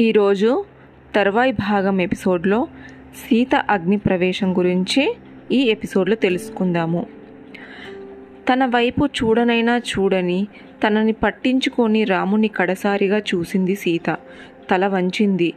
ఈరోజు తర్వాయి భాగం ఎపిసోడ్లో సీత అగ్ని ప్రవేశం గురించి ఈ ఎపిసోడ్లో తెలుసుకుందాము. తన వైపు చూడనైనా చూడని తనని పట్టించుకొని రాముని కడసారిగా చూసింది సీత. తల వంచింది.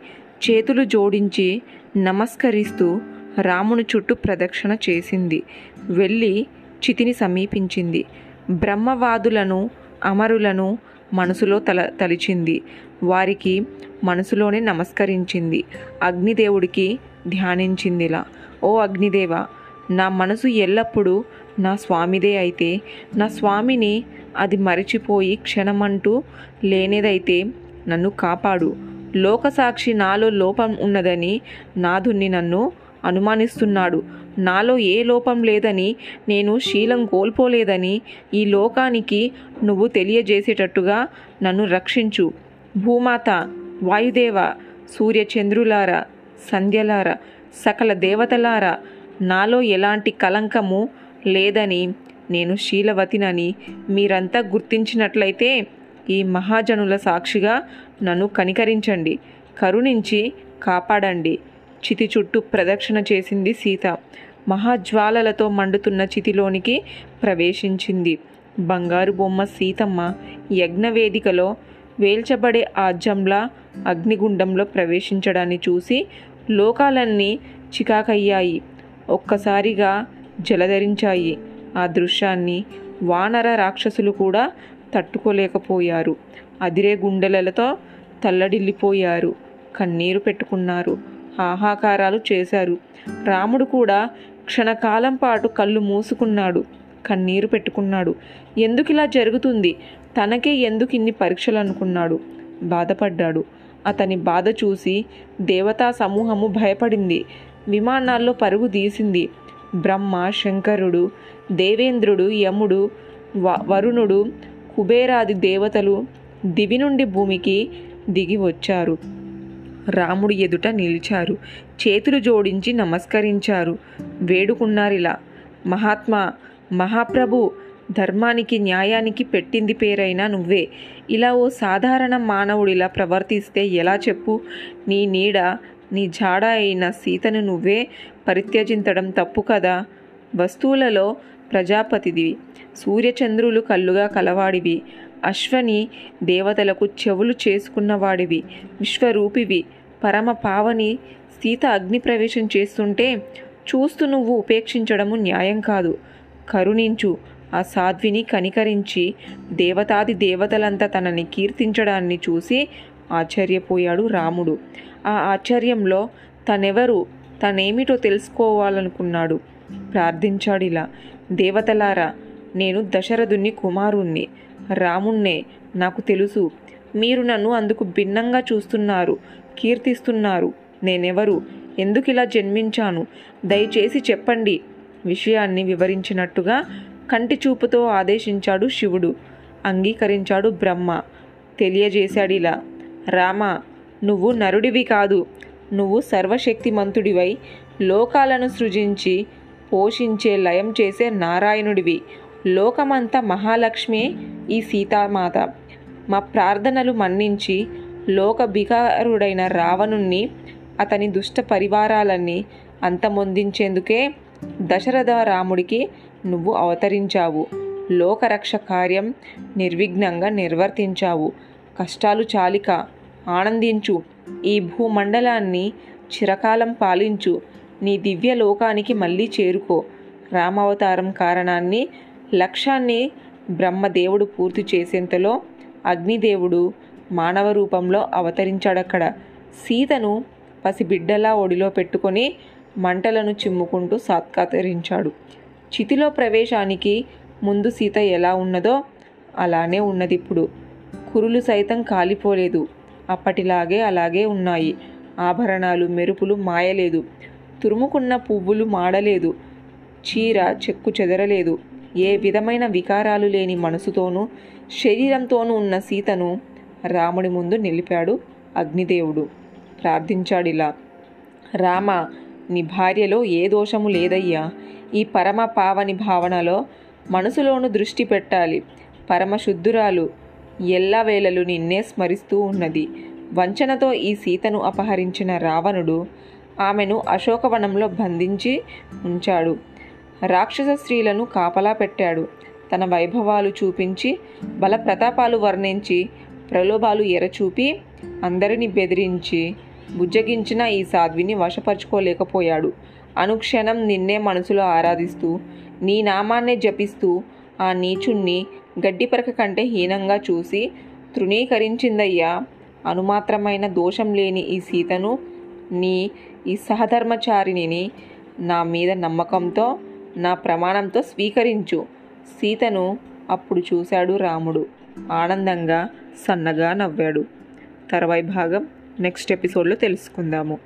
చేతులు జోడించి నమస్కరిస్తూ రాముని చుట్టూ ప్రదక్షిణ చేసింది. వెళ్ళి చితిని సమీపించింది. బ్రహ్మవాదులను అమరులను మనసులో తల తలిచింది. వారికి మనసులోనే నమస్కరించింది. అగ్నిదేవుడికి ధ్యానించిందిలా. ఓ అగ్నిదేవ నా మనసు ఎల్లప్పుడూ నా స్వామిదే అయితే నా స్వామిని అది మరిచిపోయి క్షణమంటూ లేనిదైతే నన్ను కాపాడు. లోకసాక్షి నాలో లోపం ఉన్నదని నాదుని నన్ను అనుమానిస్తున్నాడు. నాలో ఏ లోపం లేదని నేను శీలం కోల్పోలేదని ఈ లోకానికి నువ్వు తెలియజేసేటట్టుగా నన్ను రక్షించు. భూమాత వాయుదేవ సూర్యచంద్రులారా సంధ్యలారా సకల దేవతలారా నాలో ఎలాంటి కలంకము లేదని నేను శీలవతినని మీరంతా గుర్తించినట్లయితే ఈ మహాజనుల సాక్షిగా నన్ను కనికరించండి. కరుణించి కాపాడండి. చితి చుట్టూ ప్రదక్షిణ చేసింది సీత. మహాజ్వాలలతో మండుతున్న చితిలోనికి ప్రవేశించింది. బంగారు బొమ్మ సీతమ్మ యజ్ఞవేదికలో వేల్చబడే ఆజ్యంలా అగ్నిగుండంలో ప్రవేశించడాన్ని చూసి లోకాలన్నీ చికాకయ్యాయి. ఒక్కసారిగా జలధరించాయి. ఆ దృశ్యాన్ని వానర రాక్షసులు కూడా తట్టుకోలేకపోయారు. అదిరే గుండెలతో తల్లడిల్లిపోయారు. కన్నీరు పెట్టుకున్నారు. హాహాకారాలు చేశారు. రాముడు కూడా క్షణకాలం పాటు కళ్ళు మూసుకున్నాడు కన్నీరు పెట్టుకున్నాడు. ఎందుకు ఇలా జరుగుతుంది? తనకే ఎందుకు ఇన్ని పరీక్షలు అనుకున్నాడు బాధపడ్డాడు. అతని బాధ చూసి దేవతా సమూహము భయపడింది. విమానాల్లో పరుగు తీసింది. బ్రహ్మ శంకరుడు దేవేంద్రుడు యముడు వ- వరుణుడు కుబేరాది దేవతలు దివి నుండి భూమికి దిగి వచ్చారు. రాముడి ఎదుట నిలిచారు. చేతులు జోడించి నమస్కరించారు. వేడుకున్నారిలా. మహాత్మా మహాప్రభు ధర్మానికి న్యాయానికి పెట్టింది పేరైనా నువ్వే. ఇలా ఓ సాధారణ మానవుడిలా ప్రవర్తిస్తే ఎలా చెప్పు? నీ నీడ నీ జాడ అయిన సీతను నువ్వే పరిత్యజించడం తప్పు కదా? వస్తువులలో ప్రజాపతిదివి సూర్యచంద్రులు కళ్ళుగా కలవాడివి. అశ్వని దేవతలకు చెవులు చేసుకున్నవాడివి. విశ్వరూపివి. పరమ పావని సీత అగ్ని ప్రవేశం చేస్తుంటే చూస్తూ నువ్వు ఉపేక్షించడము న్యాయం కాదు. కరుణించు. ఆ సాధ్విని కనికరించి దేవతాది దేవతలంతా తనని కీర్తించడాన్ని చూసి ఆశ్చర్యపోయాడు రాముడు. ఆ ఆశ్చర్యంలో తనెవరు తనేమిటో తెలుసుకోవాలనుకున్నాడు. ప్రార్థించాడిలా దేవతలారా నేను దశరథుని కుమారుణ్ణి. రాముణ్ణే నాకు తెలుసు. మీరు నన్ను అందుకు భిన్నంగా చూస్తున్నారు కీర్తిస్తున్నారు. నేనెవరు? ఎందుకు ఇలా జన్మించాను? దయచేసి చెప్పండి. విషయాన్ని వివరించినట్టుగా కంటి చూపుతో ఆదేశించాడు శివుడు. అంగీకరించాడు బ్రహ్మ. తెలియజేశాడు ఇలా రామ నువ్వు నరుడివి కాదు. నువ్వు సర్వశక్తిమంతుడివై లోకాలను సృజించి పోషించే లయం చేసే నారాయణుడివి. లోకమంతా మహాలక్ష్మి ఈ సీతామాత. మా ప్రార్థనలు మన్నించి లోక బికారుడైన రావణుణ్ణి అతని దుష్ట పరివారాలన్నీ అంతమొందించేందుకే దశరథ రాముడికి నువ్వు అవతరించావు. లోకరక్ష కార్యం నిర్విఘ్నంగా నిర్వర్తించావు. కష్టాలు చాలిక ఆనందించు. ఈ భూమండలాన్ని చిరకాలం పాలించు. నీ దివ్య లోకానికి మళ్ళీ చేరుకో. రామావతారం కారణాన్ని లక్ష్యాన్ని బ్రహ్మదేవుడు పూర్తి చేసేంతలో అగ్నిదేవుడు మానవ రూపంలో అవతరించాడక్కడ. సీతను పసిబిడ్డలా ఒడిలో పెట్టుకొని మంటలను చిమ్ముకుంటూ సాత్కరించాడు. చితిలో ప్రవేశానికి ముందు సీత ఎలా ఉన్నదో అలానే ఉన్నది ఇప్పుడు కురులు సైతం కాలిపోలేదు. అప్పటిలాగే అలాగే ఉన్నాయి. ఆభరణాలు మెరుపులు మాయలేదు. తురుముకున్న పువ్వులు మాడలేదు. చీర చెక్కు చెదరలేదు. ఏ విధమైన వికారాలు లేని మనసుతోనూ శరీరంతోనూ ఉన్న సీతను రాముడి ముందు నిలిపాడు అగ్నిదేవుడు. ప్రార్థించాడు ఇలా రామ నీ భార్యలో ఏ దోషము లేదయ్యా. ఈ పరమ పావని భావనలో మనసులోను దృష్టి పెట్టాలి. పరమ శుద్ధురాలు ఎల్లవేళలు నిన్నే స్మరిస్తూ ఉన్నది. వంచనతో ఈ సీతను అపహరించిన రావణుడు ఆమెను అశోకవనంలో బంధించి ఉంచాడు. రాక్షస స్త్రీలను కాపలా పెట్టాడు. తన వైభవాలు చూపించి బల ప్రతాపాలు వర్ణించి ప్రలోభాలు ఎరచూపి అందరిని బెదిరించి బుజ్జగించిన ఈ సాధ్విని వశపరుచుకోలేకపోయాడు. అనుక్షణం నిన్నే మనసులో ఆరాధిస్తూ నీ నామాన్నే జపిస్తూ ఆ నీచుణ్ణి గడ్డిపరక కంటే హీనంగా చూసి తృణీకరించిందయ్యా అనుమాత్రమైన దోషం లేని ఈ సీతను నీ ఈ సహధర్మచారిణిని నా మీద నమ్మకంతో నా ప్రమాణంతో స్వీకరించు. సీతను అప్పుడు చూశాడు రాముడు. ఆనందంగా సన్నగా నవ్వాడు. తర్వాయి భాగం నెక్స్ట్ ఎపిసోడ్లో తెలుసుకుందాము.